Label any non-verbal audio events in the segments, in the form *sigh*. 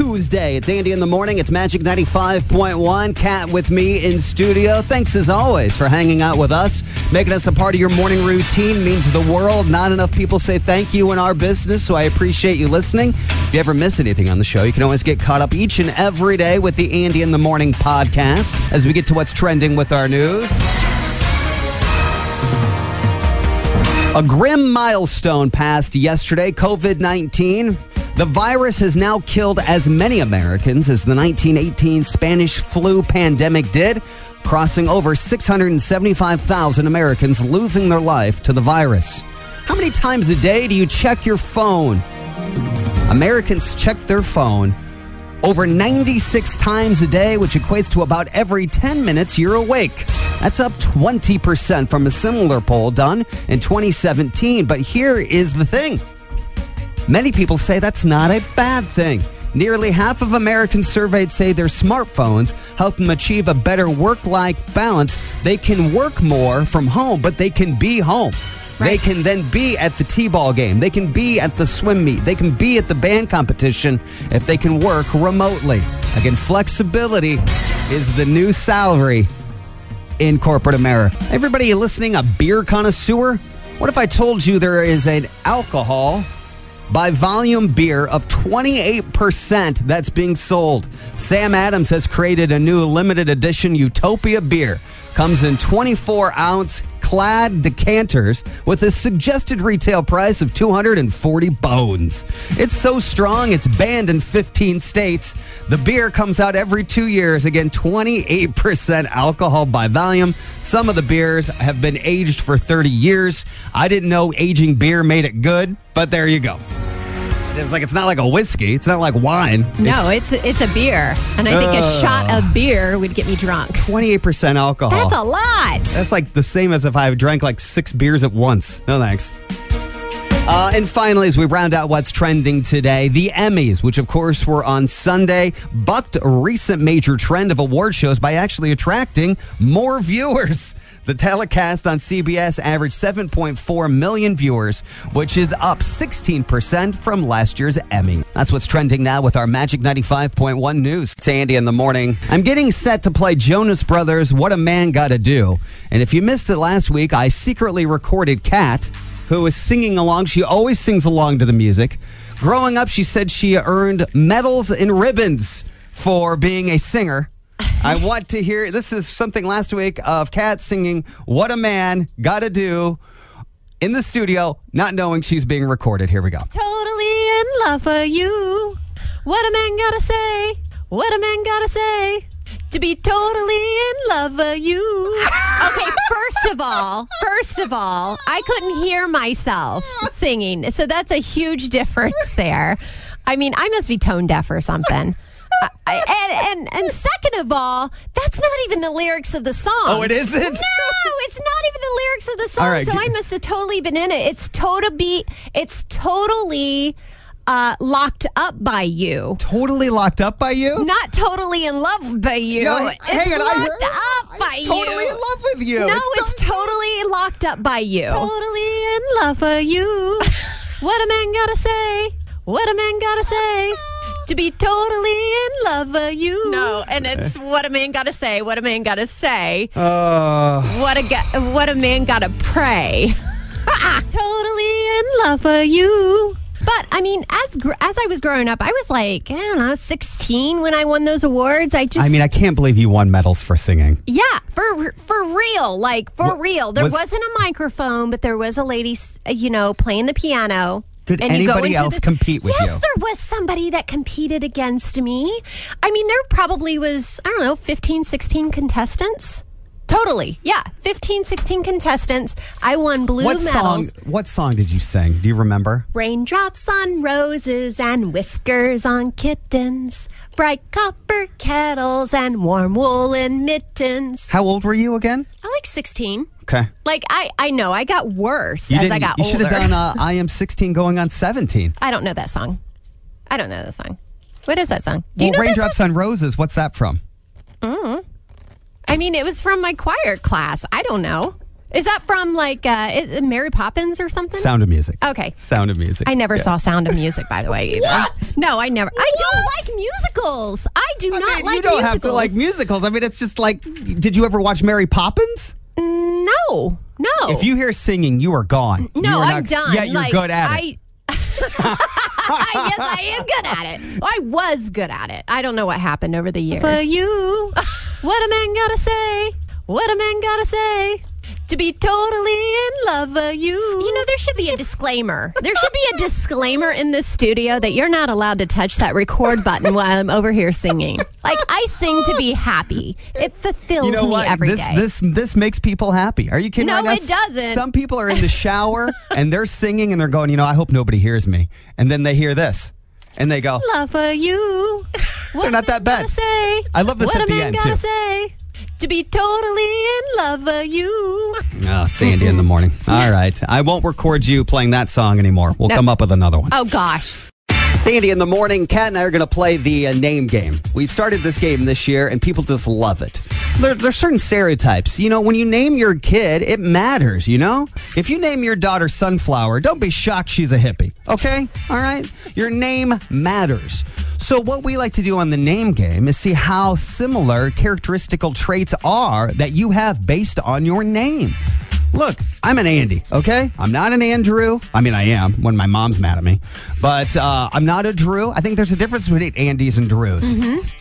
Tuesday. It's Andy in the morning. It's Magic 95.1. Cat with me in studio. Thanks as always for hanging out with us. Making us a part of your morning routine means the world. Not enough people say thank you in our business, so I appreciate you listening. If you ever miss anything on the show, you can always get caught up each and every day with the Andy in the Morning podcast as we get to what's trending with our news. A grim milestone passed yesterday COVID 19. The virus has now killed as many Americans as the 1918 Spanish flu pandemic did, crossing over 675,000 Americans losing their life to the virus. How many times a day do you check your phone? Americans check their phone over 96 times a day, which equates to about every 10 minutes you're awake. That's up 20% from a similar poll done in 2017. But here is the thing many people say that's not a bad thing. Nearly half of Americans surveyed say their smartphones help them achieve a better work life balance. They can work more from home, but they can be home. They can then be at the T-ball game. They can be at the swim meet. They can be at the band competition if they can work remotely. Again, flexibility is the new salary in corporate America. Everybody listening, a beer connoisseur? What if I told you there is an alcohol by volume beer of 28% that's being sold? Sam Adams has created a new limited edition Utopia beer. Comes in 24 ounce clad decanters with a suggested retail price of 240 bones. It's so strong, it's banned in 15 states. The beer comes out every two years. Again, 28% alcohol by volume. Some of the beers have been aged for 30 years. I didn't know aging beer made it good, but there you go. It's like it's not like a whiskey. It's not like wine. No, it's it's a beer, and I think a shot of beer would get me drunk. 28% alcohol. That's a lot. That's like the same as if I drank like six beers at once. No thanks. Uh, and finally, as we round out what's trending today, the Emmys, which of course were on Sunday, bucked a recent major trend of award shows by actually attracting more viewers. The telecast on CBS averaged 7.4 million viewers, which is up 16% from last year's Emmy. That's what's trending now with our Magic 95.1 news. It's Andy in the morning. I'm getting set to play Jonas Brothers' What a Man Gotta Do. And if you missed it last week, I secretly recorded Kat who is singing along. She always sings along to the music. Growing up, she said she earned medals and ribbons for being a singer. I want to hear this is something last week of Kat singing What a Man Gotta Do in the studio, not knowing she's being recorded. Here we go. Totally in love for you. What a man gotta say. What a man gotta say. To be totally in love with you. *laughs* Okay, first of all, first of all, I couldn't hear myself singing. So that's a huge difference there. I mean, I must be tone deaf or something. I, I- and, and second of all, that's not even the lyrics of the song. Oh, it isn't? No, it's not even the lyrics of the song. Right, so I must have totally been in it. It's totally, it's totally uh, locked up by you. Totally locked up by you? Not totally in love by you. No, it's hang on, I locked heard- up by you. totally in love with you. No, It's it's, totally locked up by you. Totally in love for you. *laughs* what a man gotta say. What a man gotta say. To be totally in love with you. No, and it's what a man gotta say. What a man gotta say. Uh, What a ga- what a man gotta pray. *laughs* totally in love with you. But I mean, as gr- as I was growing up, I was like, I don't know, sixteen when I won those awards. I just, I mean, I can't believe you won medals for singing. yeah, for for real, like for Wha- real. There was- was, not a microphone, but there was a lady, you know, playing the piano. Did And you go anybody else this- compete with yes, you? Yes, there was somebody that competed against me. I mean, there probably was, I don't know, 15, 16 contestants. Totally. Yeah. 15, 16 contestants. I won blue What song? What song did you sing? Do you remember? Raindrops on roses and whiskers on kittens. Bright copper kettles and warm woolen mittens. How old were you again? I like 16. Okay. Like, I, I know I got worse as I got older. You should have done uh, I Am 16 going on 17. I don't know that song. I don't know that song. What is that song? Do you well, know that Raindrops on Roses, what's that from? I mean, it was from my choir class. I don't know. Is that from like uh, is it Mary Poppins or something? Sound of Music. Okay. Sound of Music. I never Yeah. saw Sound of Music, by the way. Either. What? No, I never. I don't like musicals. I do I not mean, like you don't musicals. have to like musicals. I mean, it's just like, did you ever watch Mary Poppins? No, no. If you hear singing, you are gone. You no, are I'm not- done. Yeah, you're like, good at it. I, *laughs* yes, I am good at it. I was good at it. I don't know what happened over the years. For you, *laughs* what a man gotta say? What a man gotta say? To be totally in love with you. You know, there should be a disclaimer. There should be a *laughs* disclaimer in this studio that you're not allowed to touch that record button while I'm over here singing. Like I sing to be happy. It fulfills you know me what? every day. this this this makes people happy. Are you kidding? Me? No, right now? it doesn't. Some people are in the shower *laughs* and they're singing and they're going, you know, I hope nobody hears me. And then they hear this, and they go, love for you. What *laughs* They're not a that man bad. gotta Say, I love this what at a the man end, gotta too. Say, to be totally in love with you. "Oh, it's Andy in the morning." *laughs* All right, I won't record you playing that song anymore. We'll No. come up with another one. Oh gosh. It's Andy in the morning. Kat and I are going to play the uh, name game. We started this game this year, and people just love it. There, there's certain stereotypes. You know, when you name your kid, it matters. You know, if you name your daughter Sunflower, don't be shocked she's a hippie. Okay, all right. Your name matters. So what we like to do on the name game is see how similar characteristical traits are that you have based on your name. Look, I'm an Andy, okay? I'm not an Andrew. I mean, I am when my mom's mad at me, but uh, I'm not a Drew. I think there's a difference between Andys and Drews.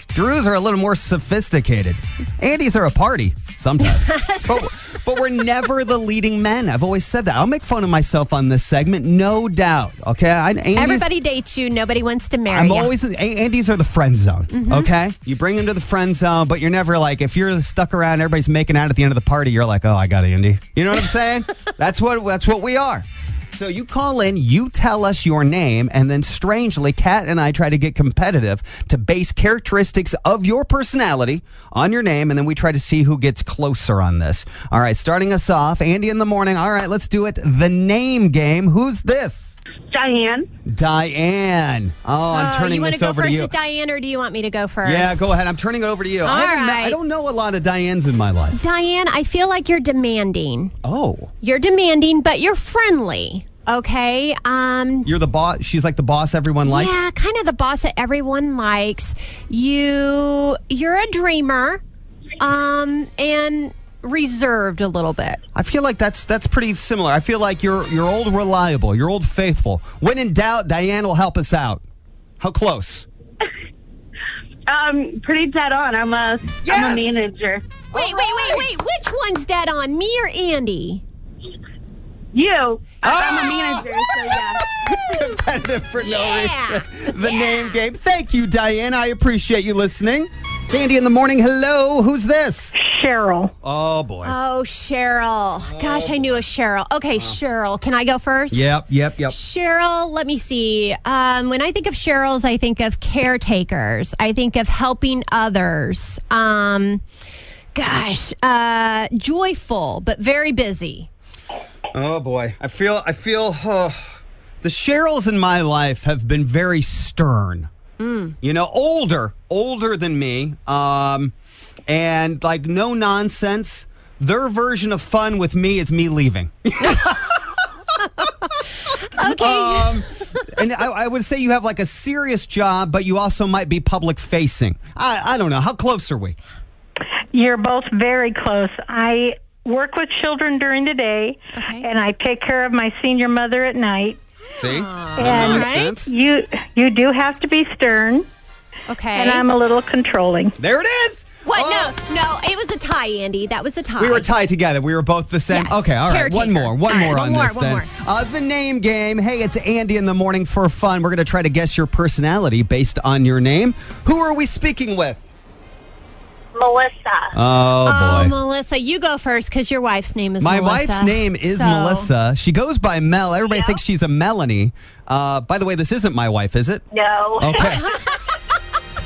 Drews are a little more sophisticated. Andys are a party sometimes, *laughs* but, but we're never the leading men. I've always said that. I'll make fun of myself on this segment, no doubt. Okay, I, Andys, Everybody dates you. Nobody wants to marry you. I'm you. always A- Andy's are the friend zone. Mm-hmm. Okay, you bring them to the friend zone, but you're never like if you're stuck around, everybody's making out at the end of the party. You're like, oh, I got Andy. You know what I'm saying? *laughs* that's what that's what we are. So you call in, you tell us your name, and then strangely, Kat and I try to get competitive to base characteristics of your personality on your name, and then we try to see who gets closer on this. All right, starting us off, Andy in the morning. All right, let's do it. The name game. Who's this? Diane. Diane. Oh, I'm Oh, turning you want this to go over first to you. with Diane, or do you want me to go first? Yeah, go ahead. I'm turning it over to you. I, All haven't met- I right. don't know a lot of Dianes in my life. Diane, I feel like you're demanding. Oh, You're demanding, but you're friendly. Okay. Um. you're the boss. She's like the boss everyone likes. Yeah, kind of the boss that everyone likes. You you're a dreamer. Um and reserved a little bit. I feel like that's that's pretty similar. I feel like you're you're old reliable. You're old faithful. When in doubt, Diane will help us out. How close? *laughs* Um, pretty dead on. I'm a am a manager. Wait, wait, wait, wait. Which one's dead on? Me or Andy? You. I'm Oh! a manager, so yeah. *laughs* Competitive for Yeah. no reason. The name game. Thank you, Diane. I appreciate you listening. Andy in the morning. Hello. Who's this? Cheryl. Oh boy. Oh, Cheryl. Gosh, I knew a Cheryl. Okay, Cheryl. Can I go first? yep. Yep. Yep. Cheryl, let me see. Um, when I think of Cheryl's, I think of caretakers. I think of helping others. Um, gosh, uh, joyful but very busy. Oh boy, I feel I feel uh, the Cheryls in my life have been very stern. You know, older, older than me, um, and like no nonsense. Their version of fun with me is me leaving. *laughs* Okay. Um, and I, I would say you have like a serious job, but you also might be public facing. I, I don't know. How close are we? You're both very close. I work with children during the day, Okay. and I take care of my senior mother at night. See, And nonsense. you you do have to be stern, okay. and I'm a little controlling. There it is. what? Oh. No, no. It was a tie, Andy. That was a tie. We were tied together. We were both the same. Yes. Okay, all right. One Caretaker. more. One All right, more one on more, this one then. more. Uh, the name game. Hey, it's Andy in the morning for fun. We're going to try to guess your personality based on your name. Who are we speaking with? Melissa. Oh, Oh, boy. Melissa, you go first because your wife's name is Melissa. My Melissa. wife's name is So- Melissa. She goes by Mel. Everybody thinks she's a Melanie. Uh, by the way, this isn't my wife, is it? No. Okay. *laughs*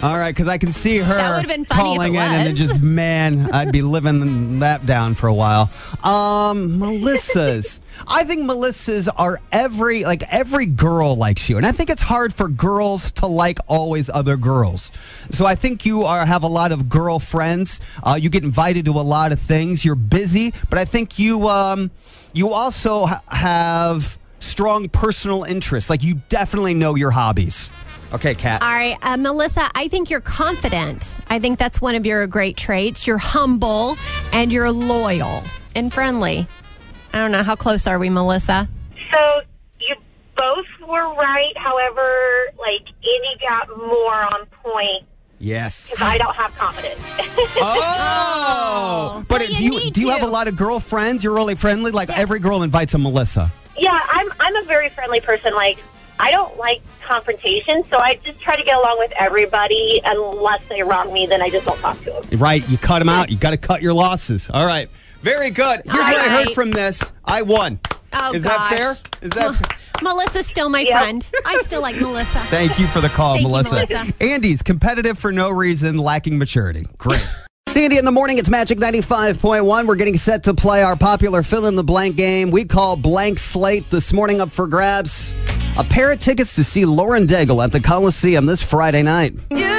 All right, because I can see her That been funny calling in, and then just man, I'd be living that down for a while. Um, Melissa's. I think Melissa's are every like every girl likes you, and I think it's hard for girls to like always other girls. So I think you are have a lot of girlfriends. Uh, you get invited to a lot of things. You're busy, but I think you um you also ha- have strong personal interests. Like you definitely know your hobbies. Okay, Kat. All right, uh, Melissa, I think you're confident. I think that's one of your great traits. You're humble and you're loyal and friendly. I don't know. How close are we, Melissa? So you both were right. However, like Andy got more on point Yes. because I don't have confidence. *laughs* Oh, but Well, do you you do you have a lot of girlfriends? You're really friendly. Like every girl invites a Melissa. yeah, I'm I'm a very friendly person. Like I don't like confrontation, so I just try to get along with everybody. Unless they wrong me, then I just don't talk to them. Right? You cut them out. You got to cut your losses. All right. Very good. Here's what I heard right. from this. I won. Oh, Is gosh. that fair? Is that? Melissa's still my Yeah. friend. I still like Melissa. *laughs* Thank you for the call, Thank you, Melissa. Melissa. Andy's competitive for no reason, lacking maturity. Great. *laughs* It's Andy in the morning. It's Magic 95.1. We're getting set to play our popular fill in the blank game we call Blank Slate. This morning up for grabs a pair of tickets to see Lauren Daigle at the Coliseum this Friday night. You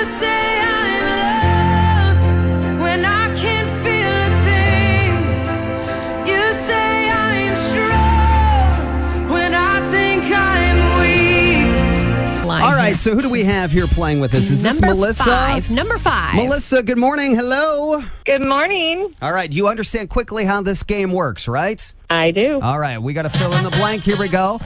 so who do we have here playing with us? Is this Number Melissa? five. Number five. Melissa, good morning. Hello. Good morning. All right, you understand quickly how this game works, right? I do. All right, we got to fill in the blank. Here we go.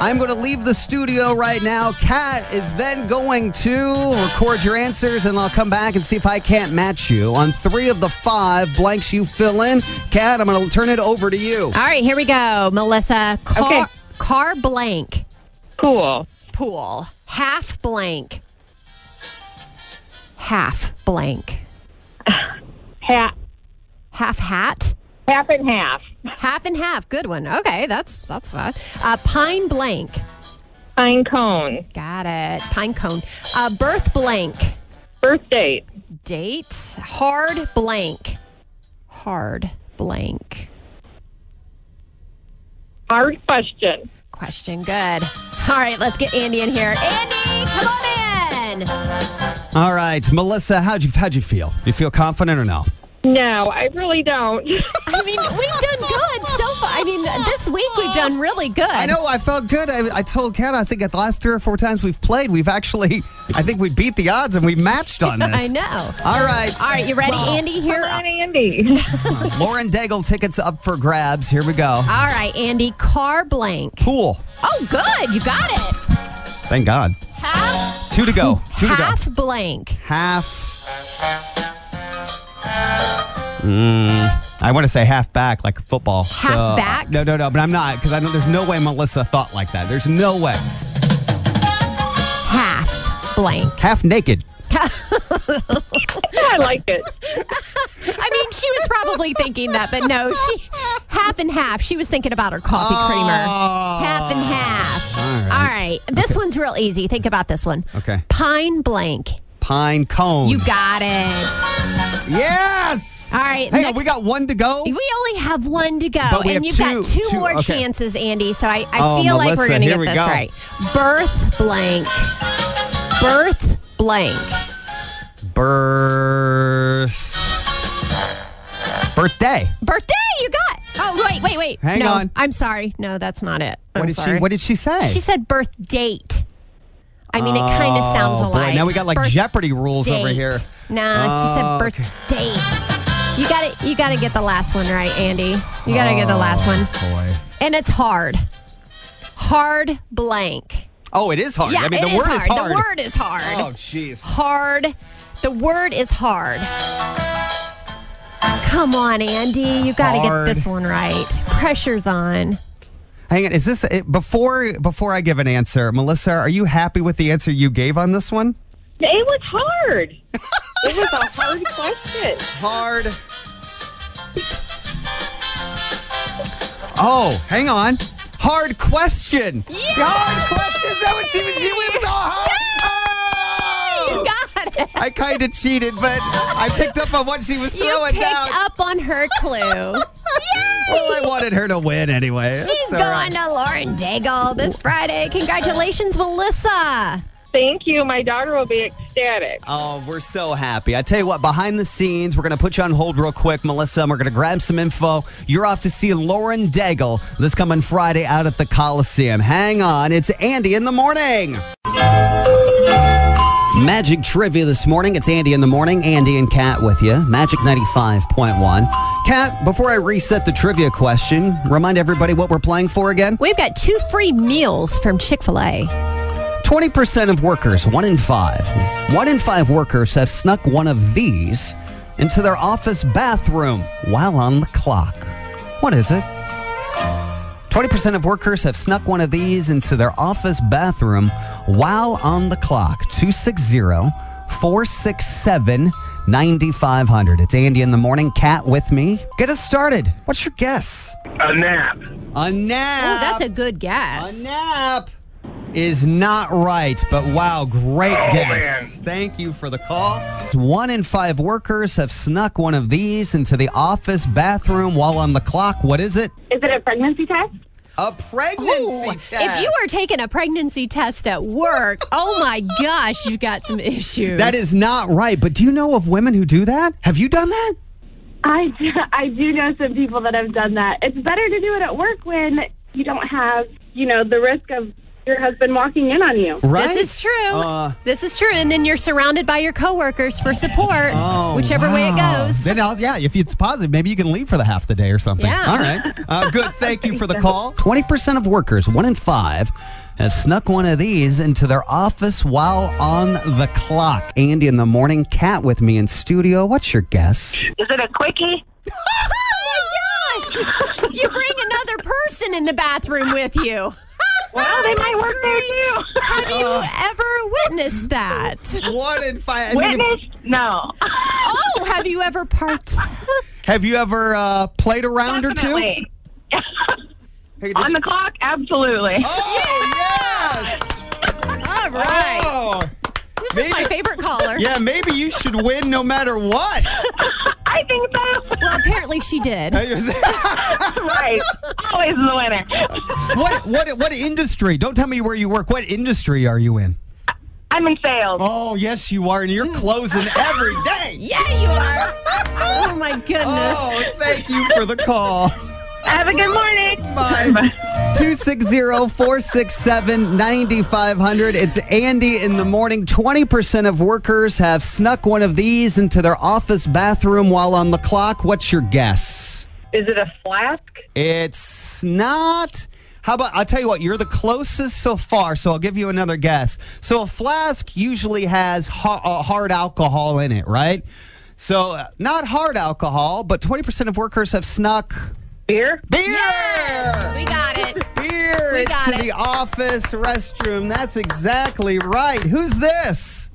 I'm going to leave the studio right now. Kat is then going to record your answers, and I'll come back and see if I can't match you on three of the five blanks you fill in. Kat, I'm going to turn it over to you. All right, here we go. Melissa. Car, Okay. car blank. Cool. Pool. Half blank. Half blank. Hat. Half hat. Half and half. Half and half. Good one. Okay, that's that's fun. Uh, pine blank. Pine cone. Got it. Pine cone. Uh, birth blank. Birth date. Date. Hard blank. Hard blank. Hard question. Question. Good. All right, let's get Andy in here. Andy, come on in. All right, Melissa, how'd you how'd you feel? You feel confident or no? No, I really don't. *laughs* I mean, we've done good so far. I mean, this week we've done really good. I know. I felt good. I, I told Kat. I think at the last three or four times we've played, we've actually. I think we beat the odds and we matched on *laughs* this. I know. All right. All right, you ready, Andy? Here. All Andy. *laughs* Lauren Daigle tickets up for grabs. Here we go. All right, Andy. Car blank. Pool. Oh, good. You got it. Thank God. Half. Two to go. Two to go. half blank. Half. Mm, I want to say half back, like football. Half So, back? No, no, no. But I'm not because I know there's no way Melissa thought like that. There's no way. Half blank. Half naked. I like it. *laughs* I mean, she was probably thinking that, but no, she half and half. She was thinking about her coffee creamer. Half and half. All right. All right. This one's real easy. Think about this one. Okay. Pine blank. Pine cone. You got it. yes. All right, on. next- We got one to go. We only have one to go, and you've got two more okay. chances, Andy. So I, I Oh, feel like we're going to get this go. right. Birth blank. Birth blank. Birth. Birthday. Birthday. You got. Oh wait, wait, wait. Hang no, on. I'm sorry. No, that's not it. I'm What did sorry. she? What did she say? She said birth date. I mean, it kind of sounds Oh, boy, alike. now we got like Birth Jeopardy rules over date. here. Nah, she said Oh, birth date. You got to You got to get the last one right, Andy. You got to get the last oh, one, Boy. and it's hard. Hard blank. Oh, it is hard. Yeah, I mean, it the word hard. is hard. The word is hard. Oh, jeez. Hard. The word is hard. Come on, Andy. You got to get Hard. this one right. Pressure's on. Hang on. Is this it, before? Before I give an answer, Melissa, are you happy with the answer you gave on this one? It was hard. it was a hard *laughs* question. Hard. Oh, hang on. Hard question. Yeah! Hard question. Is that what she was? She was all hard. You Oh! got it. I kind of cheated, but I picked up on what she was throwing You picked down. up on her clue. *laughs* Well, I wanted her to win anyway. She's That's going right. to Lauren Daigle this Friday. Congratulations, Melissa. Thank you. My daughter will be ecstatic. Oh, we're so happy. I tell you what, behind the scenes, we're going to put you on hold real quick, Melissa, and we're going to grab some info. You're off to see Lauren Daigle this coming Friday out at the Coliseum. Hang on, it's Andy in the morning. Magic trivia this morning. It's Andy in the morning. Andy and Kat with you. Magic 95.1. Kat, before I reset the trivia question, remind everybody what we're playing for again. We've got two free meals from Chick fil A. 20% of workers, one in five, one in five workers have snuck one of these into their office bathroom while on the clock. What is it? 20% of workers have snuck one of these into their office bathroom while on the clock. 260 467 9500. It's Andy in the morning. Cat with me. Get us started. What's your guess? A nap. A nap. Oh, that's a good guess. A nap is not right, but wow, great Oh, guess. man. Thank you for the call. One in five workers have snuck one of these into the office bathroom while on the clock. What is it? Is it a pregnancy test? A pregnancy Ooh, test. if you are taking a pregnancy test at work, oh my gosh, you've got some issues. that is not right. But do you know of women who do that? Have you done that? I do, I do know some people that have done that. It's better to do it at work when you don't have, you know, the risk of your husband walking in on you. Right. This is true. Uh, this is true. And then you're surrounded by your coworkers for support, Oh, whichever way it goes. Then I'll, yeah, if it's positive, maybe you can leave for the half the day or something. Yeah. All right. Uh, good. *laughs* Thank you for the call. 20% of workers, one in five, have snuck one of these into their office while on the clock. Andy in the morning, Cat with me in studio. What's your guess? Is it a quickie? *laughs* oh my gosh! you bring another person in the bathroom with you. Well, they might That's work there too. Have you ever witnessed that? One in five. I mean, if- Witness? No. Oh, have you ever partook? have you ever uh, played a round or two? Definitely. Hey, On the clock? Absolutely. oh, yes! All right. Oh, this is my favorite caller. *laughs* yeah, maybe you should win no matter what. *laughs* I think so. Well, apparently she did. *laughs* right. Always the winner. what, what, what industry? Don't tell me where you work. What industry are you in? I'm in sales. Oh, yes, you are, and you're mm. closing every day. Yeah, you are. Oh my goodness. Oh, thank you for the call. Have a good morning. Bye. 260-467-9500. It's Andy in the morning. 20% of workers have snuck one of these into their office bathroom while on the clock. What's your guess? Is it a flask? It's not. How about I'll tell you what, you're the closest so far, so I'll give you another guess. So a flask usually has ha- uh, hard alcohol in it, right? So uh, not hard alcohol, but 20% of workers have snuck Beer? beer. We got it. Beer We got into it. the office restroom. That's exactly right. Who's this?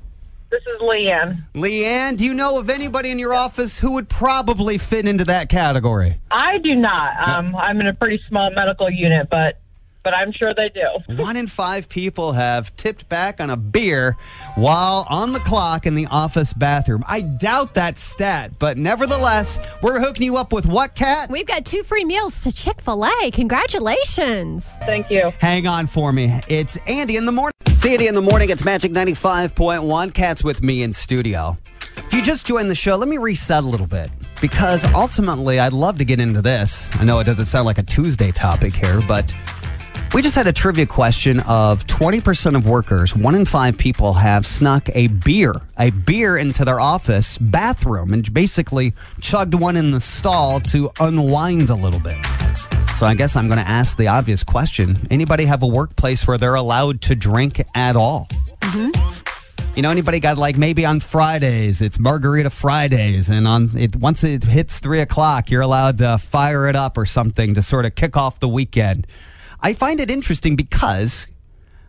This is Leanne. Leanne, do you know of anybody in your office who would probably fit into that category? I do not. Um, I'm in a pretty small medical unit, but but I'm sure they do. *laughs* One in five people have tipped back on a beer while on the clock in the office bathroom. I doubt that stat, but nevertheless, we're hooking you up with what, Cat? We've got two free meals to Chick fil A. Congratulations. Thank you. Hang on for me. It's Andy in the morning. It's Andy in the morning. It's Magic 95.1. Cat's with me in studio. If you just joined the show, let me reset a little bit because ultimately I'd love to get into this. I know it doesn't sound like a Tuesday topic here, but we just had a trivia question of 20% of workers, one in five people have snuck a beer, a beer into their office bathroom and basically chugged one in the stall to unwind a little bit. So I guess I'm going to ask the obvious question. Anybody have a workplace where they're allowed to drink at all? Mm-hmm. You know, anybody got like maybe on Fridays, it's Margarita Fridays, and on it once it hits three o'clock, you're allowed to fire it up or something to sort of kick off the weekend. I find it interesting because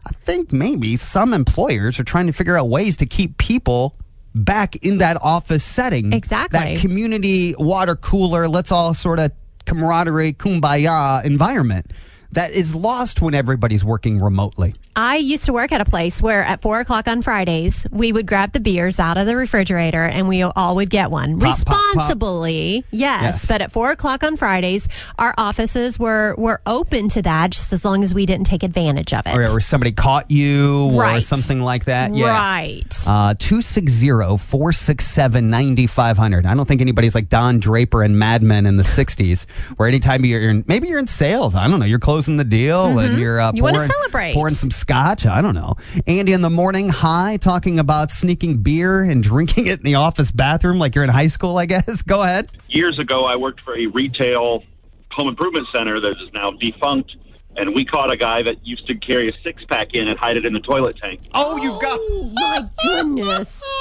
I think maybe some employers are trying to figure out ways to keep people back in that office setting. Exactly. That community water cooler, let's all sort of camaraderie, kumbaya environment that is lost when everybody's working remotely. I used to work at a place where at four o'clock on Fridays, we would grab the beers out of the refrigerator and we all would get one Pop, pop, pop. responsibly. Yes, Yes. but at four o'clock on Fridays, our offices were were open to that, just as long as we didn't take advantage of it. Or, or somebody caught you or something like that. Yeah. Right. Uh, 260-467-9500. I don't think anybody's like Don Draper and Mad Men in the 60s where anytime you're in, maybe you're in sales. I don't know. You're closing the deal and you're uh, Mm-hmm. You wanna celebrate. pouring some scotch. I don't know. Andy in the morning, hi, talking about sneaking beer and drinking it in the office bathroom like you're in high school, I guess. *laughs* Go ahead. years ago, I worked for a retail home improvement center that is now defunct, and we caught a guy that used to carry a six pack in and hide it in the toilet tank. Oh, you've got. Oh my goodness. *laughs*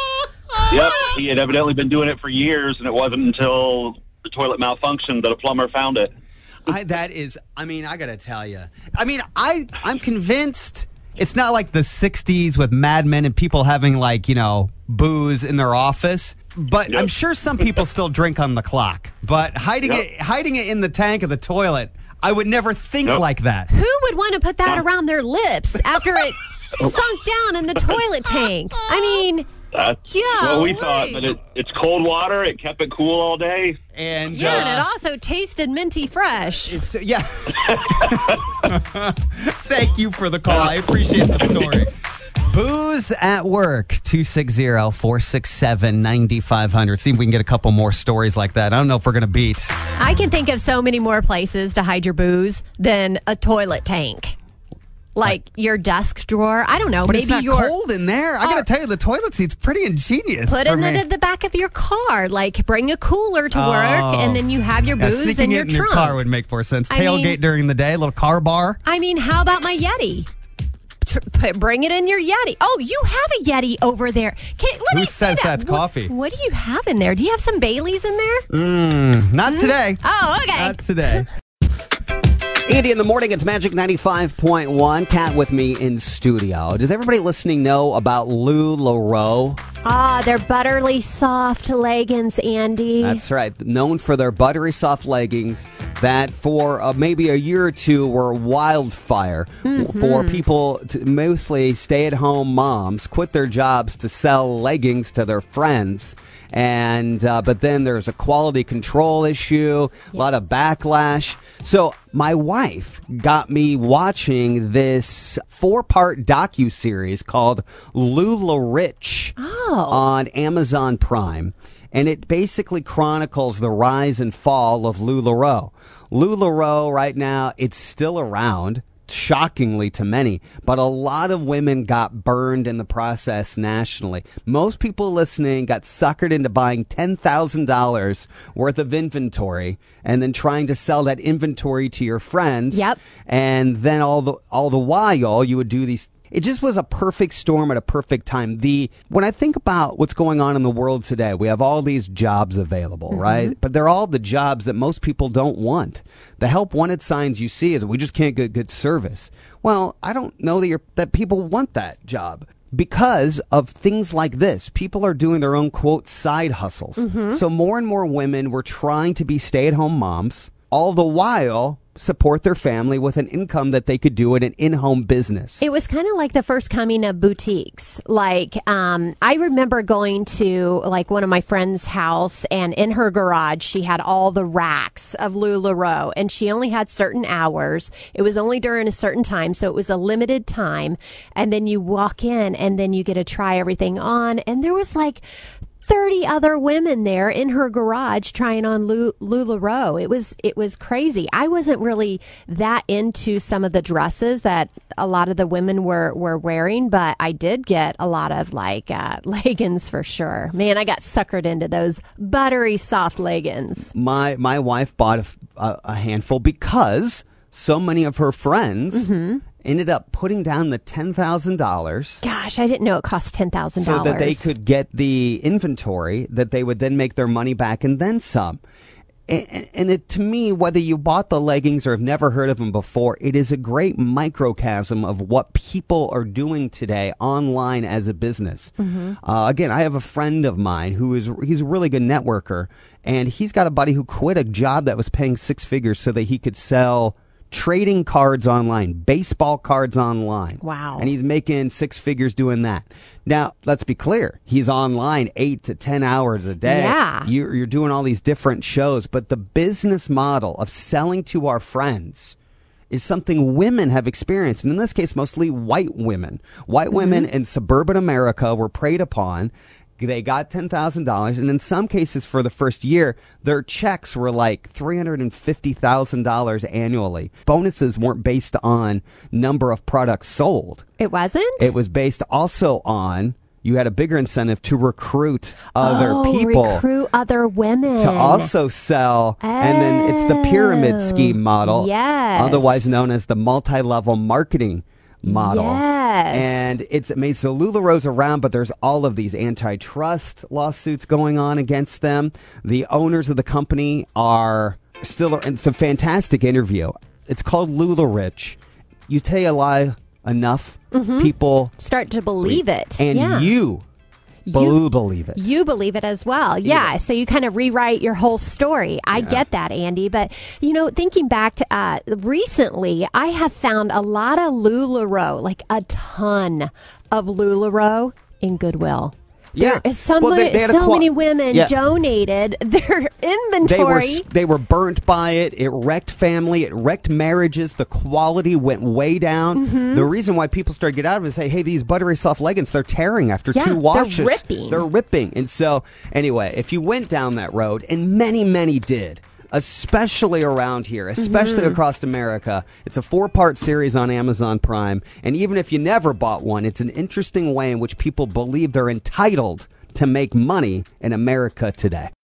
Yep, he had evidently been doing it for years, and it wasn't until the toilet malfunctioned that a plumber found it. I, that is, I mean, I gotta tell you. I mean, I I'm convinced it's not like the '60s with Mad Men and people having like you know booze in their office. But Yep. I'm sure some people still drink on the clock. But hiding Yep. it hiding it in the tank of the toilet, I would never think Nope. like that. Who would want to put that around their lips after it *laughs* Oh. sunk down in the toilet tank? I mean, That's Yeah, what we thought, but it, it's cold water. It kept it cool all day. And yeah, and it uh, also tasted minty fresh. it's, yeah. *laughs* Thank you for the call. I appreciate the story. Booze at work, 260-467-9500. See if we can get a couple more stories like that. I don't know if we're going to beat. I can think of so many more places to hide your booze than a toilet tank. Like your desk drawer. I don't know. But maybe it's not your cold in there. I got to oh. tell you, the toilet seat's pretty ingenious. put it in the back of your car. Like bring a cooler to work, Oh. and then you have your oh. Yeah, booze sneaking in it your in trunk. your car would make more sense. I Tailgate mean- during the day, a little car bar. I mean, how about my Yeti? Tr- put, bring it in your Yeti. Oh, you have a Yeti over there. Can, let Who me see says that. that's What- coffee? What, do you have in there? Do you have some Baileys in there? Hmm, not hmm? today. Oh, okay. Not today. *laughs* Andy in the morning, it's Magic 95.1. Cat with me in studio. Does everybody listening know about LuLaRoe? Ah, they're butterly soft leggings, Andy. That's right. Known for their buttery soft leggings that for uh, maybe a year or two were wildfire for people, to, mostly stay at home moms, quit their jobs to sell leggings to their friends. And, uh, but then there's a quality control issue, a lot of backlash. So my wife got me watching this four part docu series called LuLaRich on Amazon Prime. And it basically chronicles the rise and fall of LuLaRoe. LuLaRoe right now, it's still around, shockingly to many, but a lot of women got burned in the process nationally. Most people listening got suckered into buying $10,000 worth of inventory and then trying to sell that inventory to your friends. Yep. And then all the all the while you would do these it just was a perfect storm at a perfect time. The when I think about what's going on in the world today, we have all these jobs available, mm-hmm. right? But they're all the jobs that most people don't want. The help wanted signs you see is we just can't get good service. Well, I don't know that you're, that people want that job because of things like this. People are doing their own quote side hustles. Mm-hmm. So more and more women were trying to be stay at home moms, all the while support their family with an income that they could do in an in home business. It was kind of like the first coming of boutiques. Like, um, I remember going to like one of my friend's house, and in her garage, she had all the racks of LuLaRoe, and she only had certain hours. It was only during a certain time, so it was a limited time. And then you walk in, and then you get to try everything on, and there was like 30 other women there in her garage trying on Lu- LuLaRoe. It was it was crazy. I wasn't really that into some of the dresses that a lot of the women were were wearing, but I did get a lot of like uh, *laughs* leggings for sure. Man, I got suckered into those buttery soft leggings. my my wife bought a, a, a handful because so many of her friends Mm-hmm. Ended up putting down the ten thousand dollars Gosh, I didn't know it cost $10,000. so that they could get the inventory that they would then make their money back and then some. And, and it, to me, whether you bought the leggings or have never heard of them before, it is a great microcosm of what people are doing today online as a business. Uh, again, I have a friend of mine who is he's a really good networker, and he's got a buddy who quit a job that was paying six figures so that he could sell trading cards online, baseball cards online. Wow. And he's making six figures doing that. Now, let's be clear. He's online eight to 10 hours a day. Yeah. You're, you're doing all these different shows, but the business model of selling to our friends is something women have experienced. And in this case, mostly white women. White mm-hmm. women in suburban America were preyed upon. They got $10,000. And in some cases, for the first year, their checks were like $350,000 annually. Bonuses weren't based on number of products sold. It wasn't? It was based also on you had a bigger incentive to recruit other oh, people recruit other women. to also sell. And then it's the pyramid Oh, scheme model, oh, yes. otherwise known as the multi-level marketing model. Yes. And it's amazing. So Rose around, but there's all of these antitrust lawsuits going on against them. The owners of the company are still, it's a fantastic interview. It's called LuLaRich. You tell a lie enough, people, Start to believe it. and Mm-hmm. yeah. you, You- bel- believe it. You believe it as well. Yeah. So you kind of rewrite your whole story. I get that, Andy. But, you know, thinking back to uh, recently, I have found a lot of LuLaRoe, like a ton of LuLaRoe in Goodwill. Yeah. There is so, Well, they- many, they so many women Yeah. donated *laughs* their they inventory. were they were burnt by it. It wrecked family. It wrecked marriages. The quality went way down. Mm-hmm. The reason why people started to get out of it is say, "Hey, these buttery soft leggings, they're tearing after Yeah, two they're washes. ripping. They're ripping." And so, anyway, if you went down that road, and many, many did. Especially around here, especially Mm-hmm. across America. It's a four part series on Amazon Prime. And even if you never bought one, it's an interesting way in which people believe they're entitled to make money in America today.